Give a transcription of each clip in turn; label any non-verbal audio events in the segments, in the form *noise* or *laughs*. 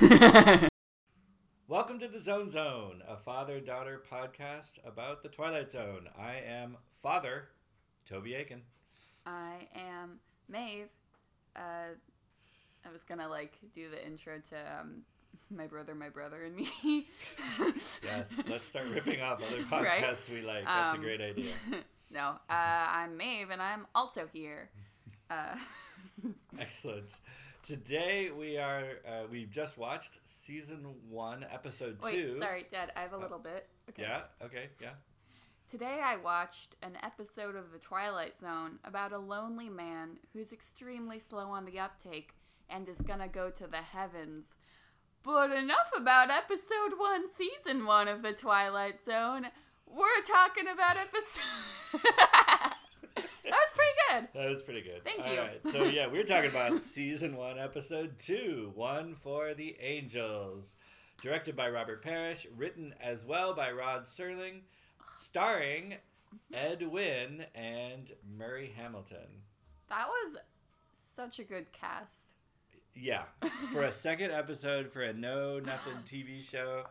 *laughs* Welcome to the Zone Zone, a father daughter podcast about the Twilight Zone. I am father Toby Aiken. I am Maeve. Uh, I was gonna like do the intro to um, *laughs* my brother, my brother, and me. *laughs* Yes, let's start ripping off other podcasts Right? we like. That's Um, a great idea. no, uh, I'm Maeve, and I'm also here. Uh, Excellent. Today we are uh, we've just watched season one, episode wait, two. sorry, Dad. I have a little bit. Okay. Yeah. Okay. Yeah. Today I watched an episode of The Twilight Zone about a lonely man who's extremely slow on the uptake and is gonna go to the heavens. But enough about episode one, season one of The Twilight Zone. We're talking about episode. *laughs* *laughs* that was pretty good. That was pretty good. Thank All you. right, So yeah, we're talking about *laughs* season one, episode two, one for the angels, directed by Robert Parrish, written as well by Rod Serling, starring Ed Wynn and Murray Hamilton. That was such a good cast. Yeah, for a *laughs* second episode for a no nothing *laughs* TV show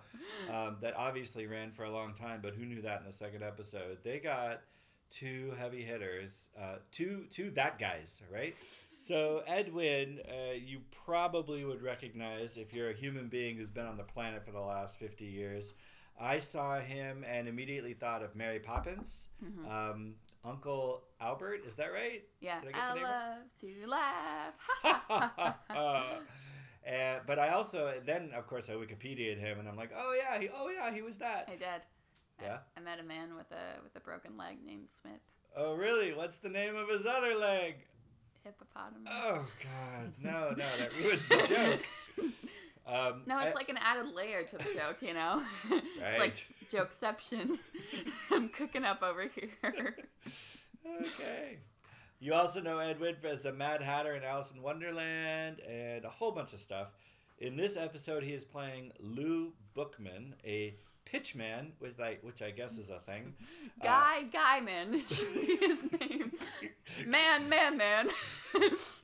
um, that obviously ran for a long time, but who knew that in the second episode? They got two heavy hitters, uh, two two that guys, right? So Ed Wynn, uh, you probably would recognize if you're a human being who's been on the planet for the last fifty years. I saw him and immediately thought of Mary Poppins, Mhm. um, Uncle Albert. Is that right? Yeah, Did I get I, the name right? love to laugh. *laughs* *laughs* And, but I also then of course I Wikipedia'd him and I'm like, oh yeah, he, oh yeah, he was that. I did. I- Yeah? I, met a man with a with a broken leg named Smith. Oh really? What's the name of his other leg? Hippopotamus. Oh god, no, no, that *laughs* ruins the joke. Um, No, I- it's like an added layer to the joke, you know? *laughs* it's Right. like jokeception. *laughs* I'm cooking up over here. okay. You also know Ed Edwin as the Mad Hatter in Alice in Wonderland and a whole bunch of stuff. In this episode, he is playing Lou Bookman, a pitchman, with like, which I guess is a thing. *laughs* Uh, Guy Guyman *laughs* his name. *laughs* Man, man, man.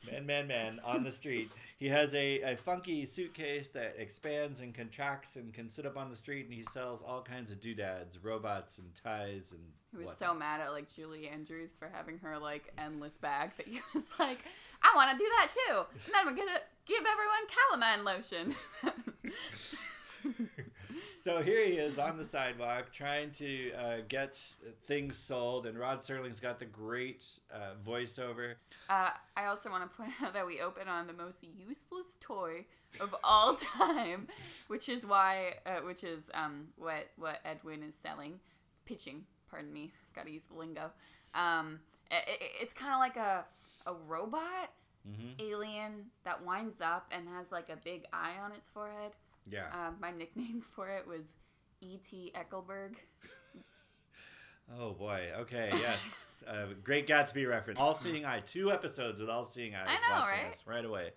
Man, man, man, on the street. He has a, a funky suitcase that expands and contracts and can sit up on the street, and he sells all kinds of doodads, robots, and ties, and He was what- so mad at like Julie Andrews for having her like endless bag that he was like, I want to do that too. And then we're gonna give everyone calamine lotion. So here he is on the sidewalk trying to uh, get things sold, and Rod Serling's got the great uh, voiceover. Uh, I also want to point out that we open on the most useless toy of all *laughs* time, which is why, uh, which is um, what what Ed Wynn is selling, pitching. Pardon me, got to use the lingo. Um, i i it's kind of like a a robot hmm alien that winds up and has like a big eye on its forehead. Yeah. Uh, my nickname *laughs* for it was E.T. Eckleburg. *laughs* Oh boy. Okay. Yes. uh, great Gatsby reference. All Seeing Eye. Two episodes with All Seeing Eyes. I know, watching right? this right away.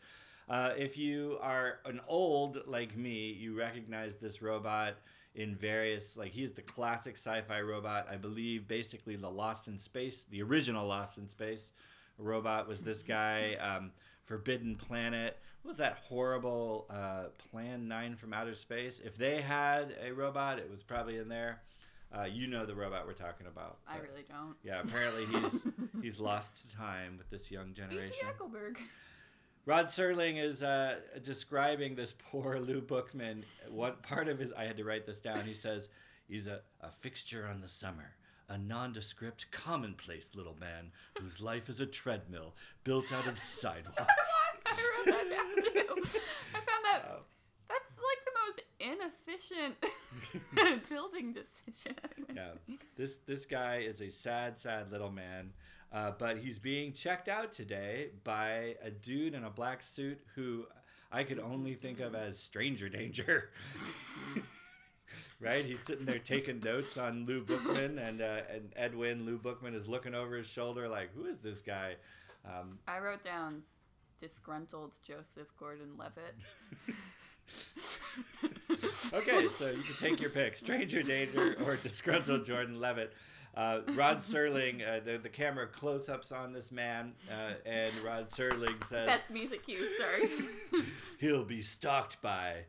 Uh, if you are an old like me, you recognize this robot in various like he's the classic sci-fi robot. I believe basically the Lost in Space, the original Lost in Space robot was this guy. Um, Forbidden Planet. What was that horrible uh, Plan Nine from Outer Space? If they had a robot, it was probably in there. Uh, you know the robot we're talking about. I really don't. yeah, apparently he's *laughs* he's lost to time with this young generation. Eckleburg. Rod Serling is uh, describing this poor *laughs* Lou Bookman. What part of his I had to write this down. He says he's a, a fixture on the summer, a nondescript, commonplace little man whose life is a treadmill built out of sidewalks. *laughs* I wrote that down too. I found that Uh, that's like the most inefficient *laughs* building decision. *laughs* Yeah. seen. this this guy is a sad, sad little man, uh, but he's being checked out today by a dude in a black suit who I could only think of as stranger danger. Right? He's sitting there taking notes on Lou Bookman, and uh, and Ed Wynn Lou Bookman is looking over his shoulder like, "Who is this guy?" Um, I wrote down disgruntled Joseph Gordon-Levitt. *laughs* okay, so you can take your pick: Stranger Danger or disgruntled Jordan Levitt. Uh, Rod Serling, uh, the, the camera close ups on this man, uh, and Rod Serling says That's music cue. Sorry. *laughs* he'll be stalked by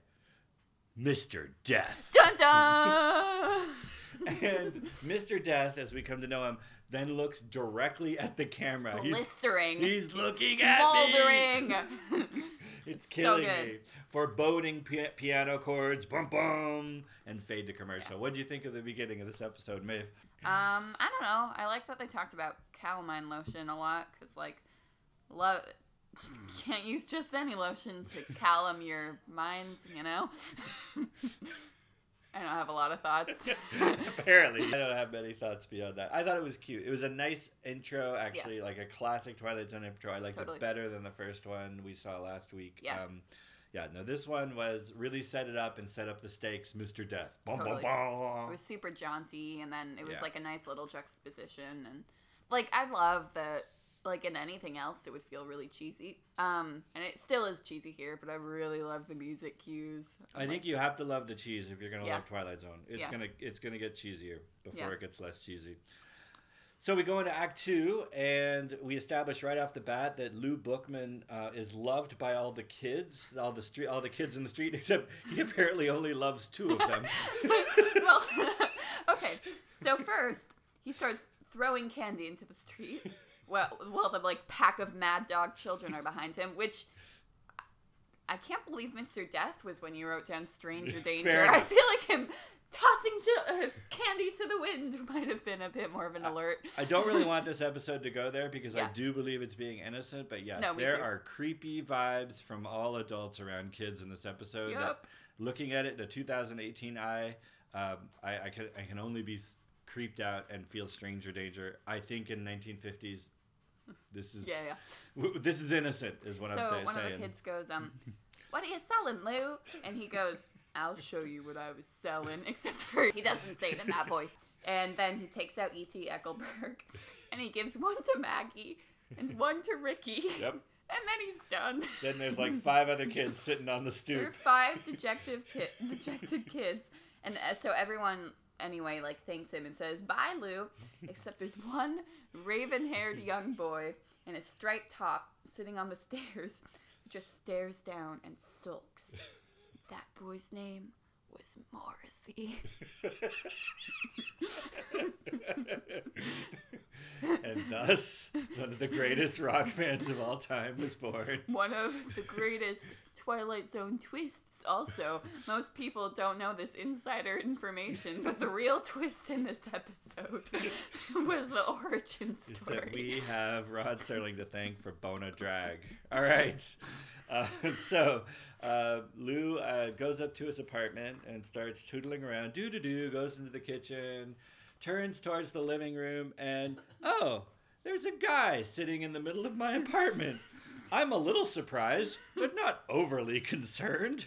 Mr. Death. dun dun. And Mr. Death, as we come to know him, then looks directly at the camera. He's, Blistering. he's looking at me. Smoldering. *laughs* It's killing good. me. Foreboding pi- piano chords, bum bum, and fade to commercial. What do you think of the beginning of this episode, Maeve? Um, I don't know. I like that they talked about calamine lotion a lot because, like, love can't use just any lotion to calm your minds. You know. *laughs* I don't have a lot of thoughts. *laughs* Apparently, I don't have many thoughts beyond that. I thought it was cute. It was a nice intro, actually, like a classic Twilight Zone intro. I liked Totally. it better than the first one we saw last week. Yeah. Um, yeah, no, this one was really set it up and set up the stakes. Mr. Death. Bum, Totally. bum, bum. It was super jaunty, and then it was Yeah. like a nice little juxtaposition, and like I love that. Like in anything else, it would feel really cheesy. Um, and it still is cheesy here, but I really love the music cues. I think Like, you have to love the cheese if you're gonna Yeah. love Twilight Zone. It's Yeah. gonna it's gonna get cheesier before Yeah. it gets less cheesy. So we go into Act Two, and we establish right off the bat that Lou Bookman uh, is loved by all the kids, all the street, all the kids in the street, *laughs* except he apparently only loves two of them. *laughs* well, *laughs* okay. So first, he starts throwing candy into the street. Well, well, the like pack of mad dog children are behind him, which I can't believe Mr. Death was when you wrote down Stranger *laughs* Danger. I feel like him tossing ch- uh, candy to the wind *laughs* might have been a bit more of an alert. I don't really want *laughs* this episode to go there because I do believe it's being innocent, but yes, No, there too. are creepy vibes from all adults around kids in this episode. that- looking at it, the 2018 eye, um, I, I can I can only be creeped out and feel stranger danger. I think in 1950s, this is Yeah, yeah. w- this is innocent, is what so I'm th- one of the kids goes, um, *laughs* "What are you selling, Lou?" And he goes, "I'll show you what I was selling." *laughs* Except for he doesn't say it in that voice. And then he takes out E.T. Eckleburg, *laughs* and he gives one to Maggie and one to Ricky. Yep. And then he's done. Then there's like five other kids sitting on the There are stoop. five dejected ki- dejected kids, and uh, so everyone anyway like thanks him and says bye, Lou. Except there's one raven-haired young boy in a striped top sitting on the *laughs* stairs, just stares down and sulks. *laughs* That boy's name was Morrissey. *laughs* and thus, one of the greatest rock bands of all time was born. One of the greatest Twilight Zone twists. Also, *laughs* most people don't know this insider information, but the real *laughs* twist in this episode *laughs* was the origin story. is that we have Rod Serling to thank for Bona Drag. All right. Uh, so uh, Lou uh, goes up to his apartment and starts tootling around. Doo doo doo, goes into the kitchen, turns towards the living room, and oh, there's a guy sitting in the middle of my apartment. I'm a little surprised, but not overly concerned.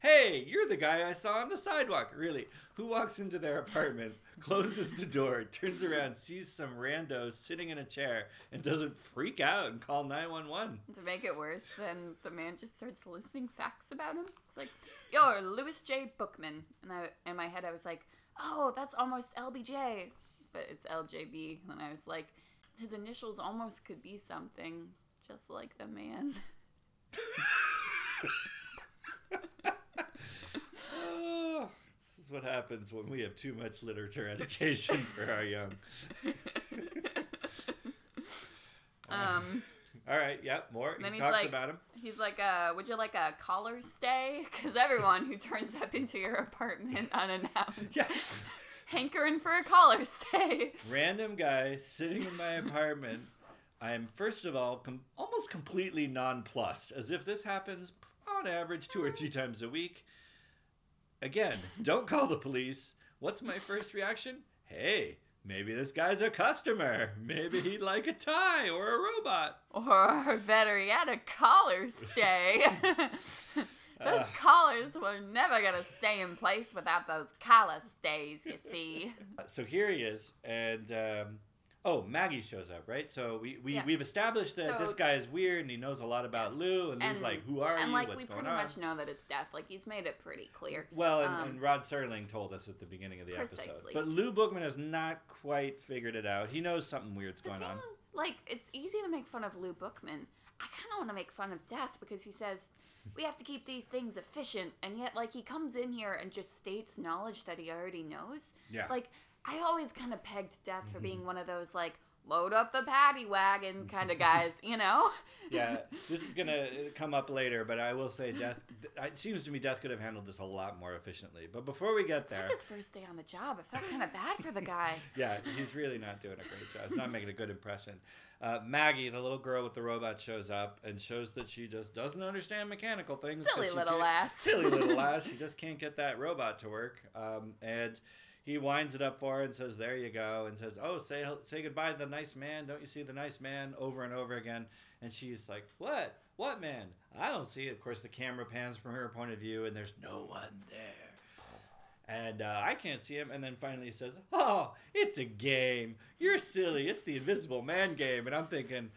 hey, you're the guy I saw on the sidewalk. Really? Who walks into their apartment, *laughs* closes the door, turns around, sees some rando sitting in a chair, and doesn't freak out and call 911? To make it worse, then the man just starts listing facts about him. It's like, "You're Louis J. Bookman," and I, in my head, I was like, "Oh, that's almost LBJ," but it's LJB. And I was like, his initials almost could be something, just like the man. Oh, *laughs* *laughs* this is what happens when we have too much literature education for our young. *laughs* Um, All right, yep, more. Then he talks like- about him. he's like, uh, "Would you like a collar stay?" Because everyone who turns up into your apartment unannounced, Yeah. hankering for a collar stay. random guy sitting in my apartment. I am first of all com- almost completely nonplussed, as if this happens on average two or three times a week. Again, don't call the police. What's my first reaction? Hey, maybe this guy's a customer. Maybe he'd like a tie or a robot. Or better yet, a collar stay. *laughs* those Uh. collars were never gonna stay in place without those collar stays, you see. So here he is, and um, oh, Maggie shows up, right? So we, we Yeah. we've established that So- this guy is weird and he knows a lot about Lou, and Lou's And- like, "Who are and you? like What's we going pretty on?" much know that it's death. Like he's made it pretty clear. Well, and, Um, and Rod Serling told us at the beginning of the episode, Precisely. but Lou Bookman has not quite figured it out. He knows something weird's The going thing, on. like, it's easy to make fun of Lou Bookman. I kind of want to make fun of Death because he says we have to keep these things efficient, and yet, like, he comes in here and just states knowledge that he already knows. Yeah. Like, I always kind of pegged Death for being one of those like load up the paddy wagon *laughs* kind of guys, you know? *laughs* yeah, this is gonna come up later, but I will say, Death. It seems to me Death could have handled this a lot more efficiently. But before we get It's there, like his first day on the job. I felt kind of bad for the guy. *laughs* yeah, he's really not doing a great job. He's not making a good impression. Uh, Maggie, the little girl with the robot, shows up and shows that she just doesn't understand mechanical things. Silly little lass. Silly little lass. She just can't get that robot to work. Um, and he winds it up for her and says, "There you go," and says, "Oh, say say goodbye to the nice man. Don't you see the nice man?" Over and over again. And she's like, "What? What man? I don't see it." Of course, the camera pans from her point of view, and there's no one there and uh, I can't see him. And then finally he says, "Oh, it's a game. You're silly. It's the Invisible Man game." And I'm thinking,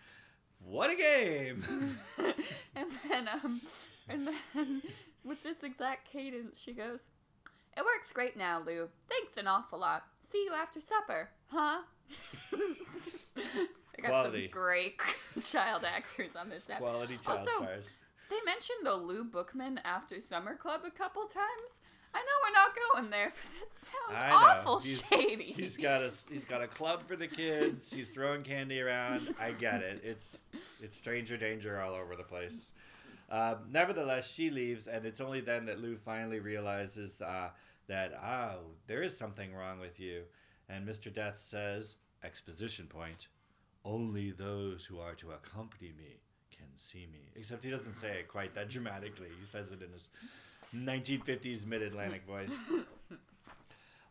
"What a game!" *laughs* and then um and then *laughs* with this exact cadence she goes it works great now lou thanks an awful lot see you after supper huh *laughs* i got Quality. some great *laughs* child actors on this episode Quality child Also, stars. they mentioned the lou bookman after summer club a couple times i know we're not going there but that sounds awful He's- shady He's got a he's got a club for the kids. He's throwing candy around. I get it. It's it's stranger danger all over the place. Um, nevertheless, she leaves, and it's only then that Lou finally realizes uh, that oh, there is something wrong with you. And Mr. Death says, exposition point, only those who are to accompany me can see me. Except he doesn't say it quite that dramatically. He says it in his 1950s mid Atlantic voice. *laughs*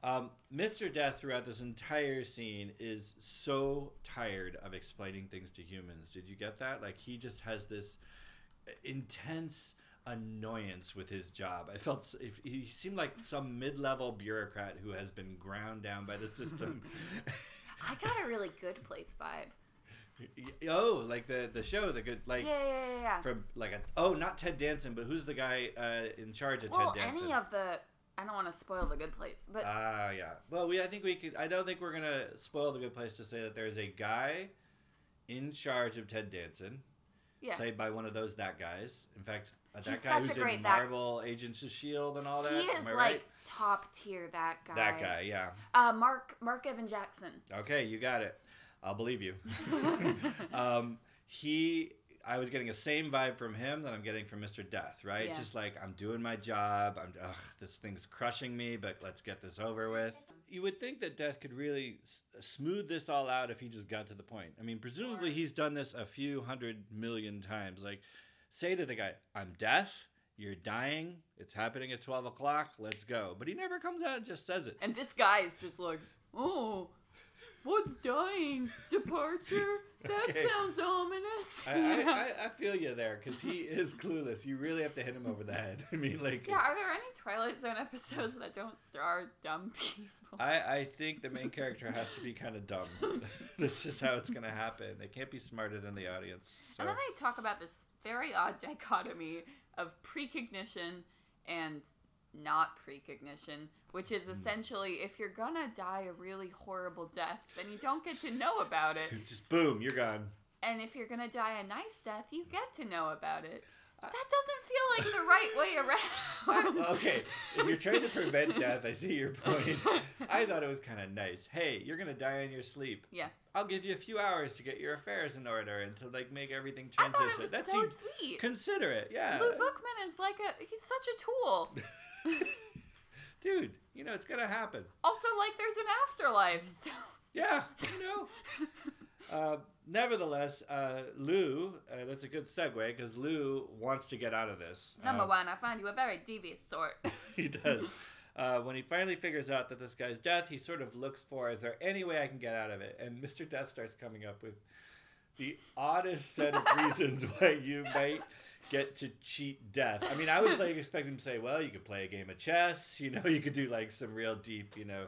Um, Mr. Death throughout this entire scene is so tired of explaining things to humans. Did you get that? Like he just has this intense annoyance with his job. I felt he seemed like some mid-level bureaucrat who has been ground down by the system. *laughs* *laughs* i got a really good place vibe oh, like the the show, the good like yeah yeah yeah, yeah. from like a oh not Ted Danson, but who's the guy uh, in charge of well Ted Danson? any of the i don't want to spoil the good place but Ah, yeah. Well, we I think we could. I don't think we're gonna spoil the good place to say that there's a guy in charge of Ted Danson, yeah played by one of those that guys. In fact, uh, that He's guy who's in great that- Marvel Agents of Shield and all that. He is like right? top tier. That guy. That guy, yeah. Uh, Mark Mark Evan Jackson. Okay, you got it. I'll believe you. *laughs* *laughs* um, he, I was getting the same vibe from him that I'm getting from Mr. Death, right? Yeah. Just like I'm doing my job. I'm, ugh, this thing's crushing me, but let's get this over with. You would think that Death could really s- smooth this all out if he just got to the point. I mean, presumably he's done this a few hundred million times. Like, say to the guy, "I'm Death." You're dying. It's happening at 12 o'clock. Let's go. But he never comes out and just says it. And this guy is just like, oh, what's dying? Departure? That Okay. sounds ominous. I, I, *laughs* I, I feel you there because he is clueless. You really have to hit him over the head. *laughs* I mean, like, yeah, are there any Twilight Zone episodes that don't star dumb people? I, I think the main character has to be kind of dumb. *laughs* That's just how it's going to happen. They can't be smarter than the audience. So, And then they talk about this very odd dichotomy of precognition and not precognition, which is hmm. essentially if you're gonna die a really horrible death, then you don't get to know about it. *laughs* just boom, you're gone. And if you're gonna die a nice death, you get to know about it. That doesn't feel like the right way *laughs* around. *laughs* okay, if you're trying to prevent death, I see your point. I thought it was kind of nice. Hey, you're to die in your sleep. Yeah. I'll give you a few hours to get your affairs in order and to like make everything I transition. thought it was that so sweet. considerate. Yeah. Lou Bookman is like a he's such a tool. Dude, you know it's gonna happen. also, like there's an afterlife. So Yeah, you know. *laughs* uh, nevertheless, uh, Lou, uh, that's a good segue because Lou wants to get out of this. number Uh, one, I find you a very devious sort. *laughs* he does. uh, when he finally figures out that this guy's death, he sort of looks for, is there any way I can get out of it? And Mr. Death starts coming up with the oddest set of *laughs* reasons why you might get to cheat death. I mean, I was like expecting him to say, well, you could play a game of chess, *laughs* you know, you could do like some real deep, you know,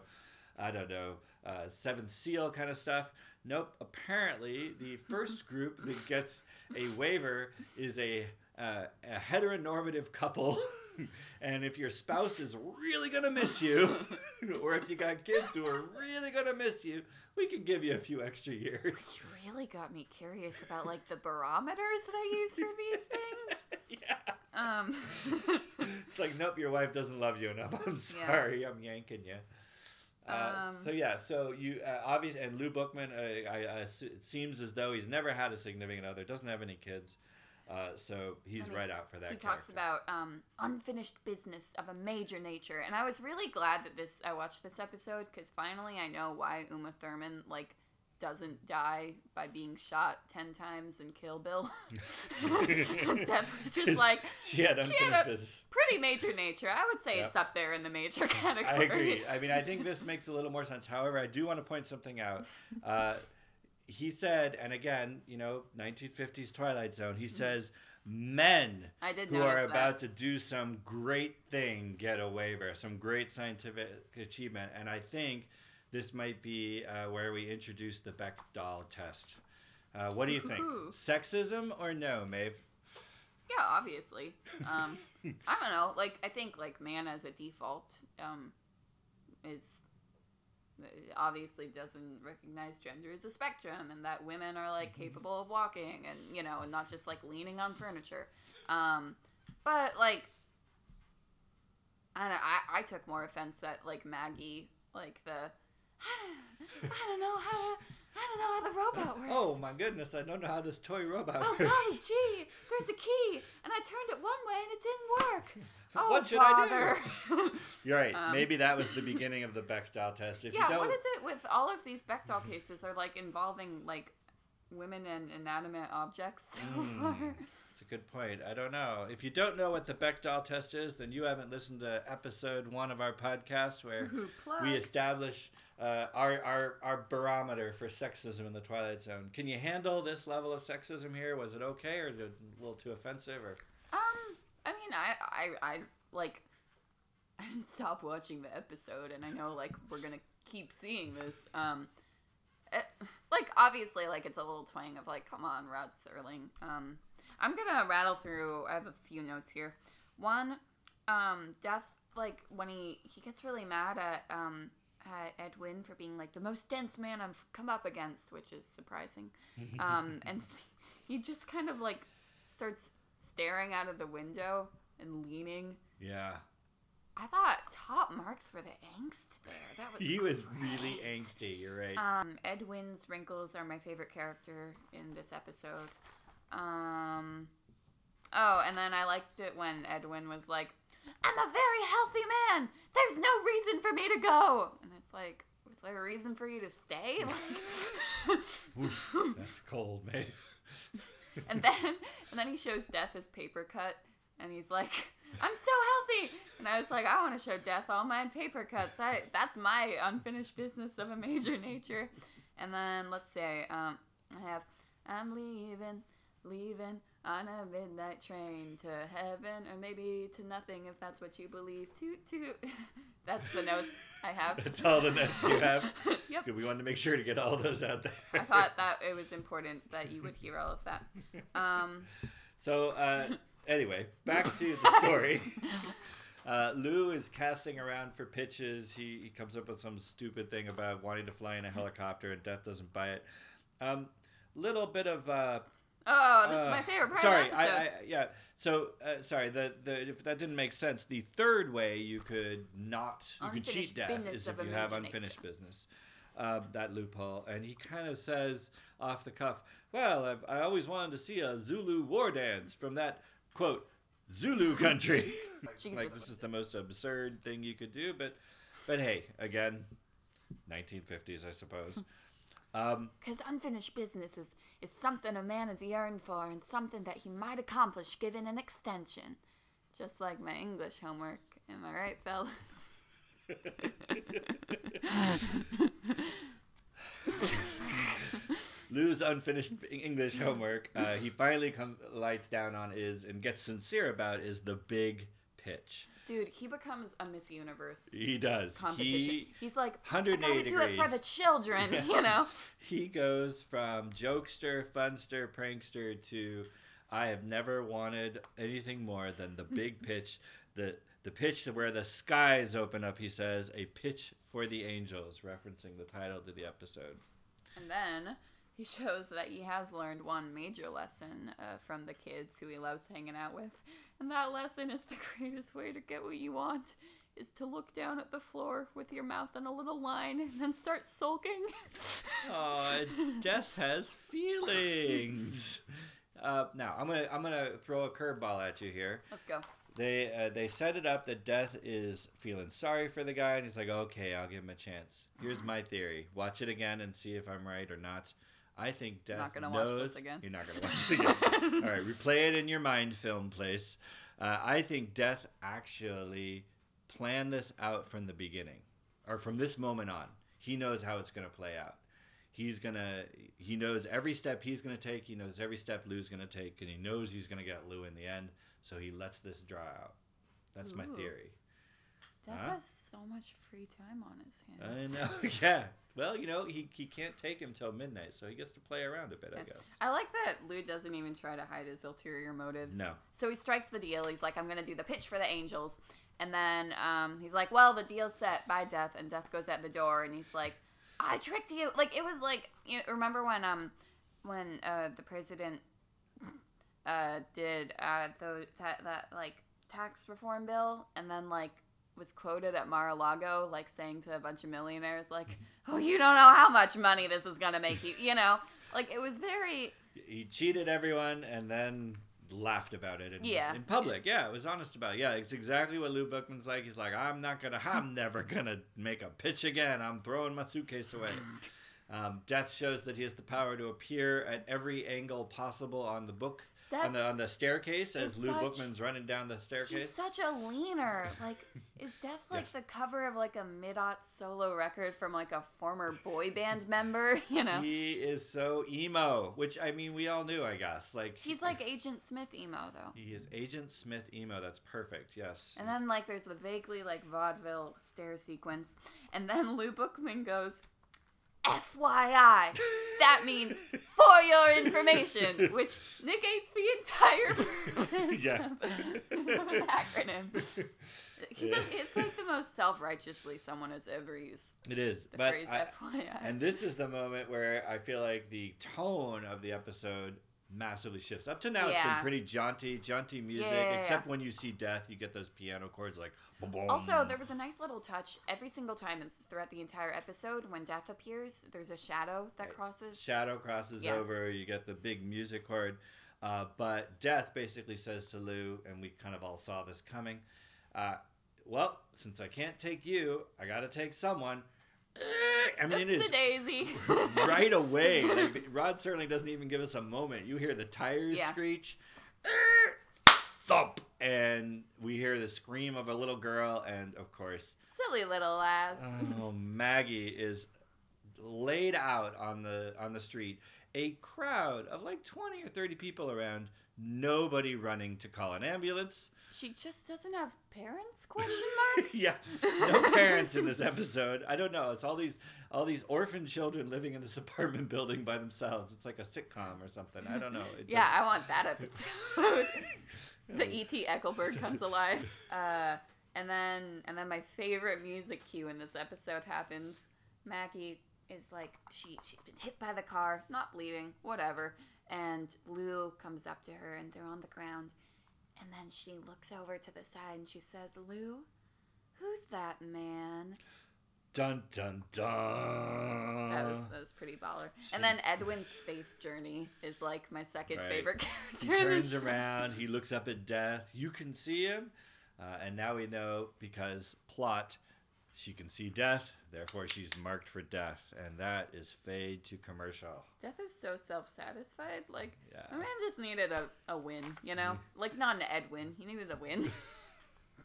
I don't know, uh, seventh seal kind of stuff. Nope. Apparently, the first *laughs* group that gets a waiver is a uh, a heteronormative couple. *laughs* *laughs* and if your spouse is really gonna miss you, *laughs* or if you got kids who are really gonna miss you, we can give you a few extra years. You really got me curious about like the barometers that I use for these things. *laughs* yeah. Um, It's like, nope, your wife doesn't love you enough. I'm Yeah. sorry, I'm yanking you. Uh, Um, so yeah, so you uh, obvious and Lou Bookman. Uh, I, I, it seems as though he's never had a significant other, doesn't have any kids, uh, so he's right out for that. he talks about um, unfinished business of a major nature, and I was really glad that this I watched this episode because finally I know why Uma Thurman like doesn't die by being shot ten times in Kill Bill. *laughs* Death was just like she had she unfinished had a business. pretty major nature. I would say Yep. it's up there in the major category. I agree. I mean, I think this makes a little more sense. However, I do want to point something out. *laughs* Uh, he said, and again, you know, 1950s Twilight Zone. He says, men I did who are that. about to do some great thing get a waiver, some great scientific achievement, and I think this might be uh, where we introduce the Bechdel test. Uh, what do you think? Ooh. Sexism or no, Maeve? Yeah, obviously. Um, *laughs* I don't know. Like, I think like man as a default um, is obviously doesn't recognize gender as a spectrum, and that women are like capable of walking, and you know, and not just like leaning on furniture. Um, but like, I don't know, I I took more offense that like Maggie, like the I don't, I don't know how to, I don't know how the robot *laughs* works. Oh my goodness, I don't know how this toy robot works. Oh works. golly gee, there's a key, and I turned it one way and it didn't work. *laughs* Oh What should I do? bother. *laughs* You're right. Um, Maybe that was the beginning of the Bechdel test. If you yeah, don't, what is it with all of these Bechdel cases are like involving like women and inanimate objects so Mm. far? That's a good point. I don't know. If you don't know what the Bechdel test is, then you haven't listened to episode one of our podcast where we establish uh, our, our, our barometer for sexism in the Twilight Zone. Can you handle this level of sexism here? Was it okay or a little too offensive? Or Um, I mean, I, I, I like. *laughs* I didn't stop watching the episode, and I know like we're gonna keep seeing this. Um, it, like obviously, like it's a little twang of like, come on, Rod Serling. Um, I'm gonna rattle through. I have a few notes here. One, um, Death like when he he gets really mad at um at Ed Wynn for being like the most dense man I've come up against, which is surprising. Um, *laughs* and he just kind of like starts staring out of the window and leaning. yeah, I thought top marks for the angst there. That was he was really angsty. You're right. Um, Ed Wynn's wrinkles are my favorite character in this episode. Um, oh, and then I liked it when Ed Wynn was like, "I'm a very healthy man. There's no reason for me to go." And it's like, was there a reason for you to stay? *laughs* Like, Oof, that's cold, Maeve. *laughs* and then and then he shows Death his paper cut, and he's like, "I'm so healthy." And I was like, "I want to show Death all my paper cuts. I that's my unfinished business of a major nature." And then let's say, um, I have, "I'm leaving, leaving on a midnight train to heaven, or maybe to nothing if that's what you believe." Toot toot. *laughs* That's the notes I have. That's all the notes you *laughs* have? yep. We wanted to make sure to get all those out there. I thought that it was important that you would hear all of that. Um, *laughs* So, uh, anyway, back to the story. Uh, Lou is casting around for pitches. He, he comes up with some stupid thing about wanting to fly in a helicopter, and Death doesn't buy it. Um, little bit of. Uh, oh, this is uh, my favorite part sorry, of. I, I yeah. So uh, sorry, the the if that didn't make sense. The third way you could not you could cheat death is if you have unfinished business. Um, that loophole, and he kind of says off the cuff, "Well, I've, I always wanted to see a Zulu war dance from that quote Zulu *laughs* country." *laughs* like this is the most absurd thing you could do, but but hey, again, 1950s, I suppose. *laughs* Um, Because unfinished business is, is something a man has yearned for and something that he might accomplish given an extension. Just like my English homework. Am I right, fellas? *laughs* Lou's unfinished English homework, uh, he finally come, lights down on is and gets sincere about is the big pitch. Dude, he becomes a Miss Universe He does. competition. He He's like, I 180 gotta do it for the children, Yeah. you know? *laughs* he goes from jokester, funster, prankster to I have never wanted anything more than the big *laughs* pitch, the the pitch where the skies open up. He says a pitch for the angels, referencing the title to the episode. And then he shows that he has learned one major lesson uh, from the kids who he loves hanging out with. And that lesson is the *laughs* greatest way to get what you want is to look down at the floor with your mouth in a little line and then start sulking. Oh, *laughs* death has feelings. Uh, now I'm gonna I'm gonna throw a curveball at you here. Let's go. They uh, they set it up that Death is feeling sorry for the guy, and he's like, "Okay, I'll give him a chance." Here's my theory: watch it again and see if I'm right or not. I think Death Not gonna watch knows. this again. You're not gonna watch it again. *laughs* All right, replay it in your mind, film place. Uh, I think Death actually planned this out from the beginning, or from this moment on. He knows how it's gonna play out. He's gonna. He knows every step he's gonna take. He knows every step Lou's gonna take, and he knows he's gonna get Lou in the end. So he lets this draw out. That's my theory. Death Huh? has so much free time on his hands. I know. *laughs* yeah. Well, you know, he, he can't take him till midnight, so he gets to play around a bit, I guess. I like that Lou doesn't even try to hide his ulterior motives. No. So he strikes the deal. He's like, I'm going to do the pitch for the Angels. And then um, he's like, well, the deal's set by Death. And Death goes at the door and he's like, I tricked you. Like, it was like, you remember when um when uh, the president uh, did uh, the, that, that, like, tax reform bill and then, like, was quoted at Mar-a-Lago, like, saying to a bunch of millionaires, like, oh, you don't know how much money this is going to make you, you know? Like, it was very... He cheated everyone and then laughed about it in, Yeah. in public. Yeah, it was honest about it. Yeah, it's exactly what Lou Bookman's like. He's like, I'm not to, I'm *laughs* never to make a pitch again. I'm throwing my suitcase away. *laughs* Um, Death shows that he has the power to appear at every angle possible on the book, Death on the on the staircase as Lou such- Bookman's running down the staircase. He's such a leaner. Like, is Death like Yes. the cover of like a mid-aught solo record from like a former boy band member? *laughs* You know, He is so emo, which I mean we all knew, I guess. Like he's like Agent Smith emo though. he is Agent Smith emo. That's perfect. Yes. And then like there's the vaguely like vaudeville stair sequence, and then Lou Bookman goes, FYI. That means for your information, which negates the entire purpose Yeah. of an acronym. Yeah. it's like the most self-righteously someone has ever used it is, the but phrase I, FYI. and this is the moment where I feel like the tone of the episode massively shifts. Up to now, it's been pretty jaunty, jaunty music. Yeah, yeah, yeah. Except when you see death, you get those piano chords like. boom, also, there was a nice little touch every single time it's throughout the entire episode when Death appears. There's a shadow that Right. crosses. shadow crosses Yeah. over. You get the big music chord. Uh, but Death basically says to Lou, and we kind of all saw this coming. Uh, well, since I can't take you, I got to take someone. I mean, it Oops is a daisy. *laughs* right away. *laughs* Like, Rod Serling doesn't even give us a moment. You hear the tires Yeah. screech, thump, and we hear the scream of a little girl, and of course, Silly little ass. oh, *laughs* Maggie is laid out on the on the street. A crowd of like twenty or thirty people around. Nobody running to call an ambulance. She just doesn't have parents? Question mark. *laughs* yeah, no parents in this episode. I don't know. It's all these all these orphan children living in this apartment building by themselves. It's like a sitcom or something. I don't know. It yeah, I want that episode. *laughs* the E.T. Eckleburg comes *laughs* alive. Uh, and then and then my favorite music cue in this episode happens. Maggie is like she she's been hit by the car, not bleeding, whatever. And Lou comes up to her and they're on the ground. And then she looks over to the side and she says, Lou, who's that man? Dun dun dun. That was that was pretty baller. And then Ed Wynn's face journey is like my second Right. favorite *laughs* character. He turns around. He looks up at Death. You can see him, uh, and now we know because plot. She can see death, therefore she's marked for death, and that is fade to commercial. Death is so self-satisfied. Like, Yeah. my man just needed a, a win, you know? Like, not an Ed Wynn. He needed a win. *laughs*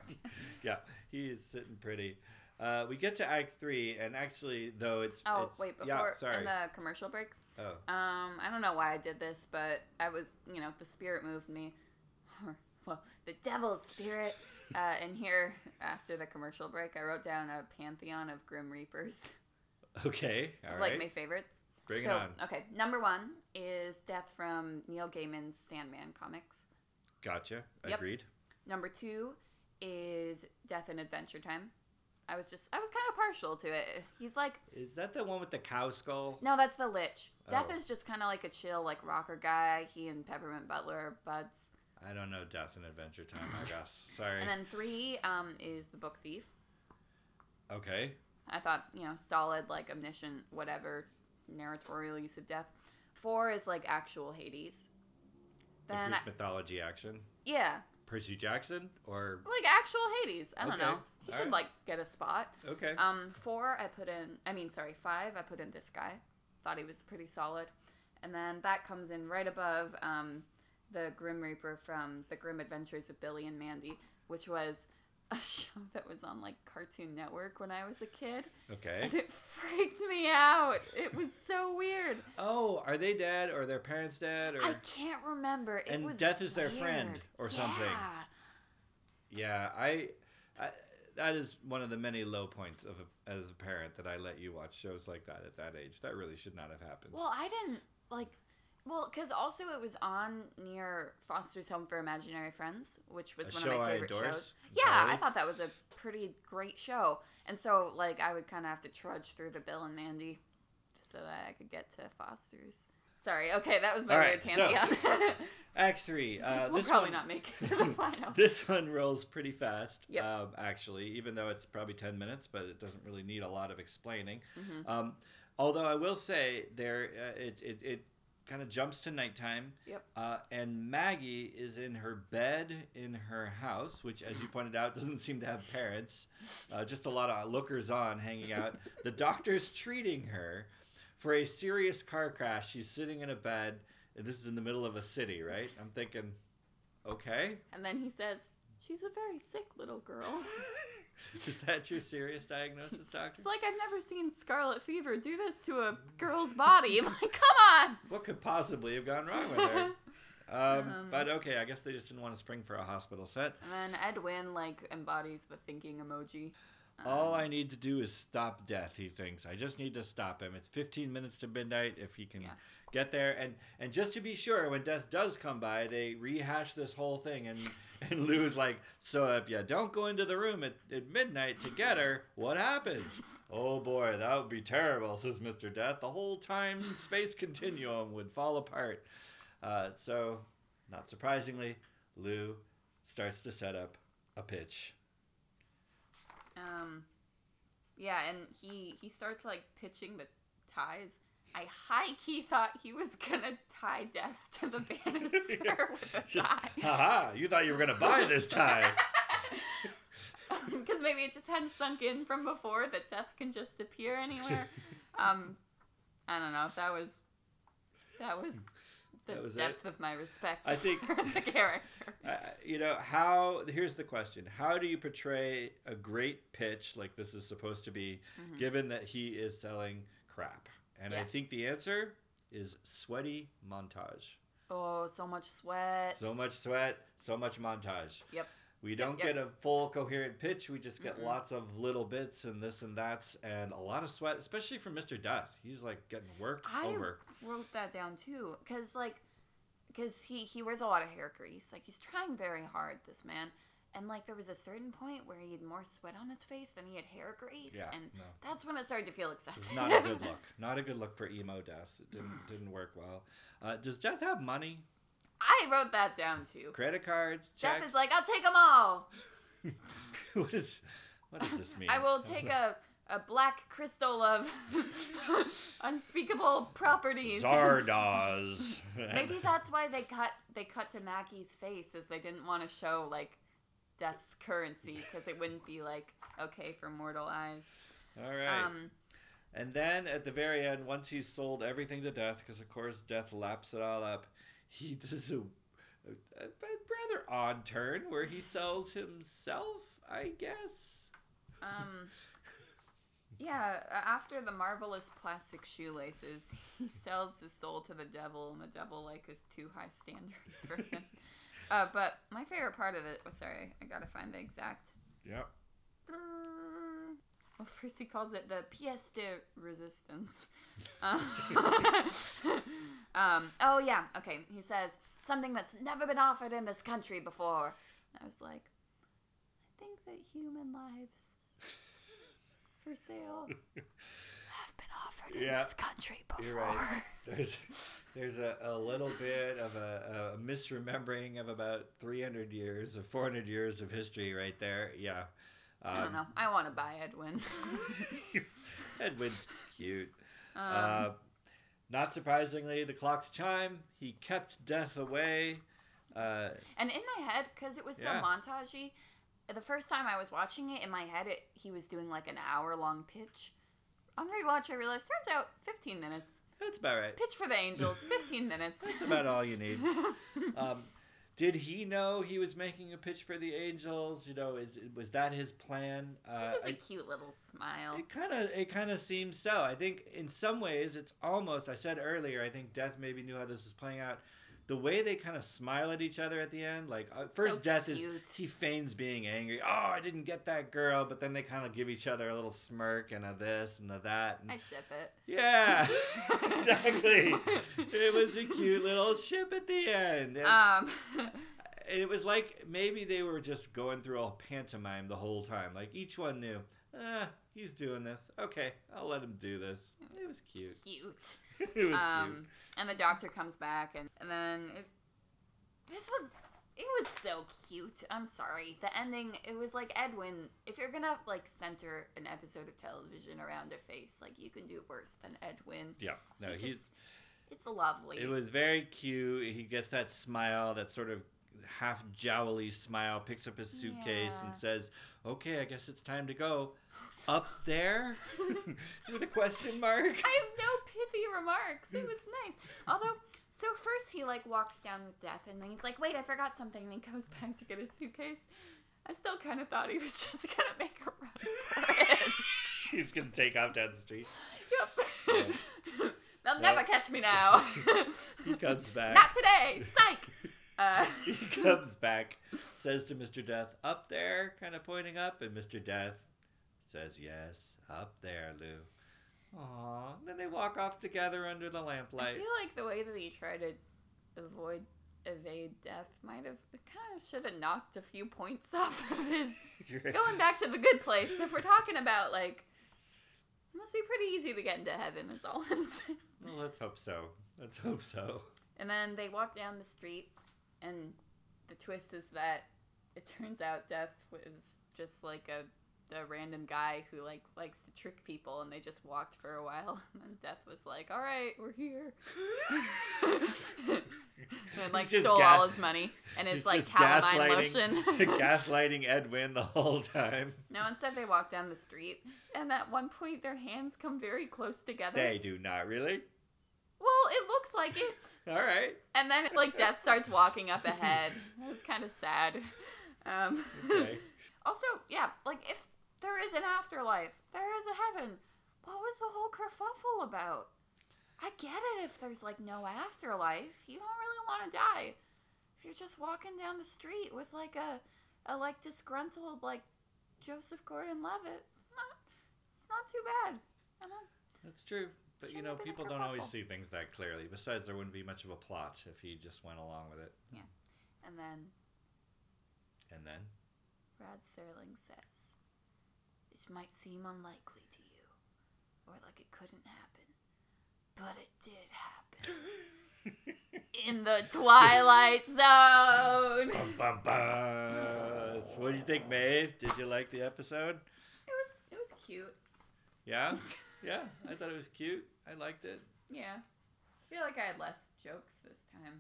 *laughs* Yeah, he is sitting pretty. Uh, we get to Act Three, and actually, though it's Oh it's, wait, before yeah, sorry. in the commercial break. oh, Um, I don't know why I did this, but I was, you know, the spirit moved me. *laughs* well, the devil's spirit. Uh, and here, after the commercial break, I wrote down a pantheon of Grim Reapers, okay, all *laughs* like right. my favorites. Bring so, it on. Okay, number one is Death from Neil Gaiman's Sandman comics. Gotcha. Yep. Agreed. Number two is Death in Adventure Time. I was just, I was kind of partial to it. He's like, Is that the one with the cow skull? no, that's the Lich. Death Oh. is just kind of like a chill, like rocker guy. He and Peppermint Butler are buds. I don't know. Death and Adventure Time. I guess. *laughs* Sorry. And then three um, is the Book Thief. okay. I thought, you know, solid, like omniscient, whatever, narratorial use of death. Four is like actual Hades. The Then, Greek I- mythology action. yeah, Percy Jackson or like actual Hades. I don't Okay, know. He should alright. like get a spot. okay. Um, four, I put in. I mean, sorry, five, I put in this guy. Thought he was pretty solid, and then that comes in right above um, the Grim Reaper from the Grim Adventures of Billy and Mandy, which was a *laughs* show that was on like Cartoon Network when I was a kid, okay. and it freaked me out. It was so weird. Oh, are they dead or their parents dead or? I can't remember. It And was death is their friend or something. Yeah. Yeah, I, I. That is one of the many low points of a, as a parent that I let you watch shows like that at that age. That really should not have happened. Well, I didn't like. Well, because also it was on near Foster's Home for Imaginary Friends, which was A one of my favorite shows. Yeah, I thought that was a pretty great show, and so like I would kind of have to trudge through the Bill and Mandy so that I could get to Foster's. Sorry. Okay, that was my All weird right, so. *laughs* Act three. *laughs* Uh, this will this probably one, not make it to the *laughs* final. This one rolls pretty fast. Yep. Um, actually, even though it's probably ten minutes, but it doesn't really need a lot of explaining. Mhm. Um, although I will say there, uh, it it, it kind of jumps to nighttime. Yep. Uh, and Maggie is in her bed in her house, which, as you pointed out, *laughs* doesn't seem to have parents. Uh, just a lot of lookers on hanging out. The doctor's treating her for a serious car crash. She's sitting in a bed. And this is in the middle of a city, right? I'm thinking, okay. And then he says, "She's a very sick little girl." *laughs* *laughs* is that your serious diagnosis, doctor? It's like I've never seen scarlet fever do this to a girl's body. *laughs* Like, come on. What could possibly have gone wrong with her? *laughs* Um, Um, but okay, I guess they just didn't want to spring for a hospital set. And then Ed Wynn like embodies the thinking emoji. All Um, I need to do is stop death, he thinks. I just need to stop him. It's 15 minutes to midnight if he can Yeah. Get there. And and just to be sure, when death does come by, they rehash this whole thing. And, *laughs* and Lou's like, So if you don't go into the room at, at midnight to get her, what happens? Oh boy, that would be terrible, says Mr. Death. The whole time space continuum would fall apart. Uh, so, not surprisingly, Lou starts to set up a pitch. Um, yeah, and he he starts like pitching the ties. I high key thought he was gonna tie death to the banister *laughs* with a Just, tie. haha, you thought you were to buy this tie. *laughs* Because maybe it just hadn't sunk in from before that death can just appear anywhere. *laughs* um, I don't know if that was that was the That was it? depth of my respect I think- for the character. Uh, you know, how, here's the question How do you portray a great pitch like this is supposed to be, Mhm. given that he is selling crap? And I think the answer is sweaty montage. Oh, so much sweat. So much sweat, so much montage. Yep. We don't yep. get a full coherent pitch. We just get Mm-mm. lots of little bits and this and that's and a lot of sweat, especially from Mr. Death. He's like getting worked I over. wrote that down too, because like, because he he wears a lot of hair grease. Like he's trying very hard, this man. And like there was a certain point where he had more sweat on his face than he had hair grease, Yeah, and no. that's when it started to feel excessive. It's not a good *laughs* look. Not a good look for emo Death. It didn't *sighs* didn't work well. Uh, does Death have money? I wrote that down too. Credit cards? Jeff Checks? is like, I'll take them all. *laughs* what is what does this *laughs* mean? I will take a a black crystal of unspeakable properties. Zardoz. Maybe that's why they cut they cut to Maggie's face, as they didn't want to show like death's currency because it wouldn't be like okay for mortal eyes. All right. Um, and then at the very end, once he's sold everything to Death, because of course Death laps it all up, he *laughs* does a, a, a rather odd turn where he sells himself. I guess. um, Yeah, after the marvelous plastic shoelaces, *laughs* he sells his soul to the devil, and the devil like has too high standards for him. Uh, but my favorite part of it, oh, sorry, I gotta find the exact. Yep. *laughs* Well, first he calls it the pièce de resistance. Uh, *laughs* *laughs* um, oh yeah, okay. He says something that's never been offered in this country before. I was like, I think that human lives for sale been in Yeah, this country before. You're right. *laughs* There's there's a, a little bit of a, a misremembering of about 300 years or 400 years of history right there. Yeah. I don't Um, know. I want to buy Ed Wynn. *laughs* Ed Wynn's cute. um, Uh, not surprisingly, the clocks chime. He kept death away. Uh, And in my head, because it was so Yeah. montagey, the first time I was watching it, in my head, it, he was doing like an hour long pitch. On rewatch, I realized turns out 15 minutes. that's about right. Pitch for the Angels, *laughs* 15 minutes. That's about all you need. *laughs* Um, did he know he was making a pitch for the Angels? You know, is was that his plan? Uh, it was a I- cute little smile. It kind of it kind of seems so. I think in some ways it's almost. I said earlier. I think Death maybe knew how this was playing out. The way they kind of smile at each other at the end, like uh, first So Death cute. is he feigns being angry. Oh, I didn't get that girl, but then they kind of give each other a little smirk and a this and a that. And, I ship it. yeah, *laughs* exactly. it was a cute little ship at the end. And Um, it was like maybe they were just going through a pantomime the whole time. Like each one knew, ah, he's doing this. Okay, I'll let him do this. It was cute. cute. *laughs* it was um, and the doctor comes back, and, and then it, this was it was so cute. I'm sorry. The ending, it was like Ed Wynn. If you're gonna like center an episode of television around a face, like you can do worse than Ed Wynn. Yeah, no, he's. just- it's lovely. It was very cute. He gets that smile, that sort of half jowly smile. Picks up his suitcase Yeah. and says, "Okay, I guess it's time to go." Up there, *laughs* with a question mark. I have no pithy remarks. It was nice. Although, so first he like walks down with death, and then he's like, "Wait, I forgot something." And he goes *laughs* back to get his suitcase. I still kind of thought he was *laughs* just gonna make a run for it. He's gonna take off down the street. yep. They'll never catch me now. He comes back. Not today. Psych. Uh, he comes back, says to Mr. Death, "Up there," kind of pointing up, and Mr. Death says, "Yes, up there, Lou." Aww. Then they walk off together under the lamplight. I feel like the way that he tried to avoid evade death might have kind of should have knocked a few points *laughs* off of his *laughs* going back to the good place. If we're talking about like, it must be pretty easy to get into heaven. Is all I'm *laughs* saying. well, let's hope so. Let's hope so. And then they walk down the street, and the twist is that it turns out Death was just like a a random guy who like likes to trick people, and they just walked for a while, *laughs* and then Death was like, "All right, we're here," *laughs* and like stole ga- all his money and his He's like calamine gaslighting- lotion. *laughs* gaslighting Ed Wynn the whole time. no, instead they walk down the street, and at one point their hands come very close together. They do not really. Well, it looks like it. All right. And then like Death starts walking up ahead. It was kind of sad. Um, Okay. also, yeah, like if there is an afterlife, there is a heaven. What was the whole kerfuffle about? I get it if there's like no afterlife. You don't really want to die. If you're just walking down the street with like a, a like disgruntled like Joseph Gordon-Levitt, it's not, it's not too bad. That's true. But you know, have been a people don't always see things that clearly. Besides, there wouldn't be much of a plot if he just went along with it. Yeah. And then And then, Rod Serling says, Might seem unlikely to you, or like it couldn't happen, but it did happen. *laughs* In the Twilight Zone! Bum, bum, bum. So what do you think, Maeve? Did you like the episode? It was it was cute. Yeah, *laughs* yeah. I thought it was cute. I liked it. Yeah. I feel like I had less jokes this time.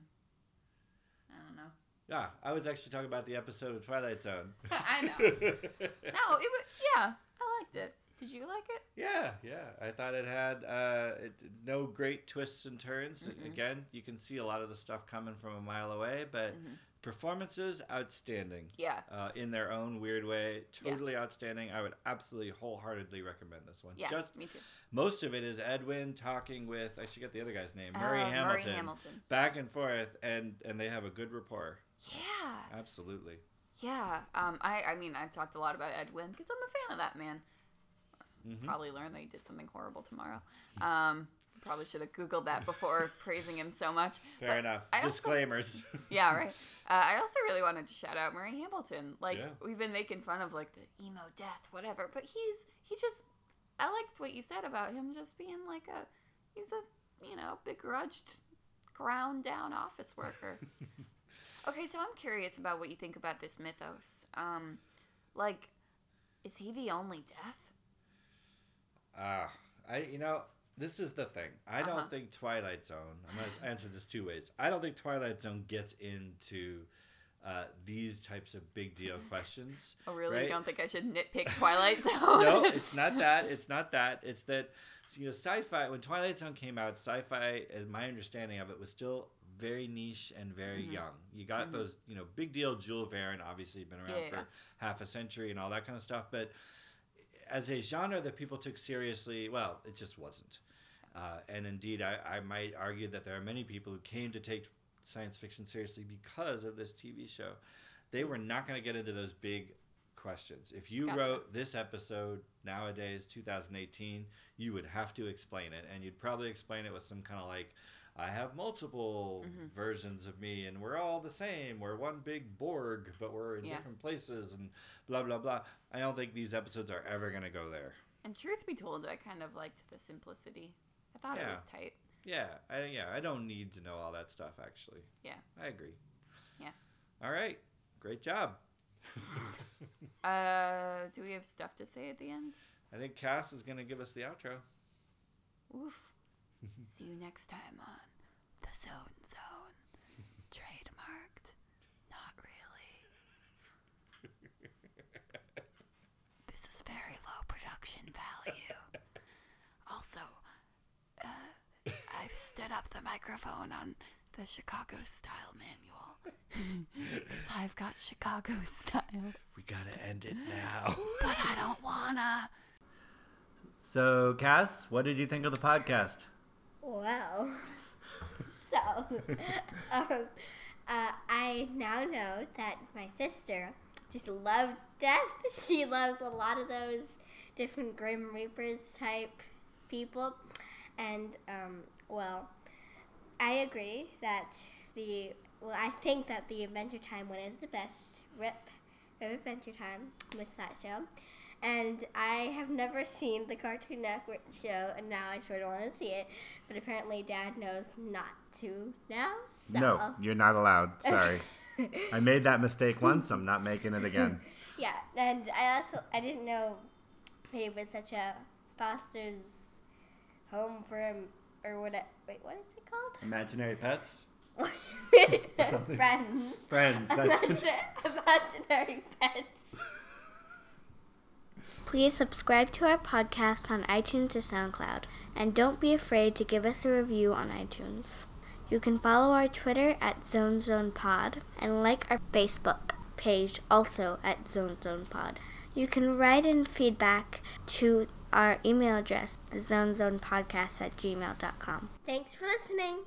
I don't know. Yeah, I was actually talking about the episode of Twilight Zone. *laughs* I know. No, it was yeah, I liked it. Did you like it? Yeah, yeah. I thought it had uh, it, no great twists and turns. Again, you can see a lot of the stuff coming from a mile away, but performances outstanding. Yeah. Uh, in their own weird way, Yeah. totally outstanding. I would absolutely wholeheartedly recommend this one. Yeah. Just me too. most of it is Ed Wynn talking with I should get the other guy's name, Murray Uh, Hamilton, Murray Hamilton. back and forth, and and they have a good rapport. Yeah. Absolutely. Yeah. Um. I. I mean, I've talked a lot about Ed Wynn because I'm a fan of that man. Mhm. Probably learned that he did something horrible tomorrow. Um. Probably should have googled that before *laughs* praising him so much. Fair But enough. I also- Disclaimers. *laughs* yeah, right. Uh, I also really wanted to shout out Murray Hamilton. Like Yeah. we've been making fun of like the emo death, whatever, but he's he just I liked what you said about him just being like a he's a you know begrudged, ground down office worker. *laughs* okay, so I'm curious about what you think about this mythos. Um, like, is he the only death? Ah, I you know this is the thing. I Uh-huh. don't think Twilight Zone. I'm gonna answer this two ways. I don't think Twilight Zone gets into uh, these types of big deal *laughs* questions. Oh, really? Right? You don't think I should nitpick *laughs* Twilight Zone? no, it's not that. It's not that. It's that you know, sci-fi. When Twilight Zone came out, sci-fi, as my understanding of it, was still very niche and very Mhm. young. You got Mhm. those, you know, big deal. Jules Verne, obviously, been around Yeah, for yeah. half a century and all that kind of stuff. But as a genre that people took seriously, well, it just wasn't. Uh, and indeed, I, I might argue that there are many people who came to take science fiction seriously because of this TV show. They were not going to get into those big questions. If you Gotcha. wrote this episode nowadays, 2018, you would have to explain it. And you'd probably explain it with some kind of like, I have multiple Mhm. versions of me, and we're all the same. We're one big Borg, but we're in Yeah. different places, and blah, blah, blah. I don't think these episodes are ever going to go there. And truth be told, I kind of liked the simplicity. I thought it was tight. Yeah, I, yeah, I don't need to know all that stuff, actually. Yeah. I agree. Yeah. All right. Great job. *laughs* Uh, do we have stuff to say at the end? I think Cass is going to give us the outro. Oof. *laughs* See you next time on The Zone Zone. *laughs* Trademarked. Not really. This is very low production value. Also, uh, I've stood up the microphone on the Chicago style manual. *laughs* Because I've got Chicago style. We got to end it now. *laughs* But I don't wanna. so, Cass, what did you think of the podcast? Well, so *laughs* um, uh, I now know that my sister just loves death. *laughs* She loves a lot of those different Grim Reapers type people, and um, well, I agree that the well, I think that the Adventure Time one is the best. Rip, Rip Adventure Time with that show. And I have never seen the Cartoon Network show, and now I sort of want to see it. But apparently, Dad knows not to now. So. No, you're not allowed. *laughs* Sorry. I made that mistake once. I'm not making it again. *laughs* Yeah, and I also I didn't know it was such a foster's home for him or what? Wait, what is it called? Imaginary pets? *laughs* Friends. Friends. That's it. Imagina- imaginary pets. Please subscribe to our podcast on iTunes or SoundCloud, and don't be afraid to give us a review on iTunes. You can follow our Twitter at Zone Zone Pod and like our Facebook page also at Zone Zone Pod. You can write in feedback to our email address, thezonezonepodcast at gmail.com. Thanks for listening.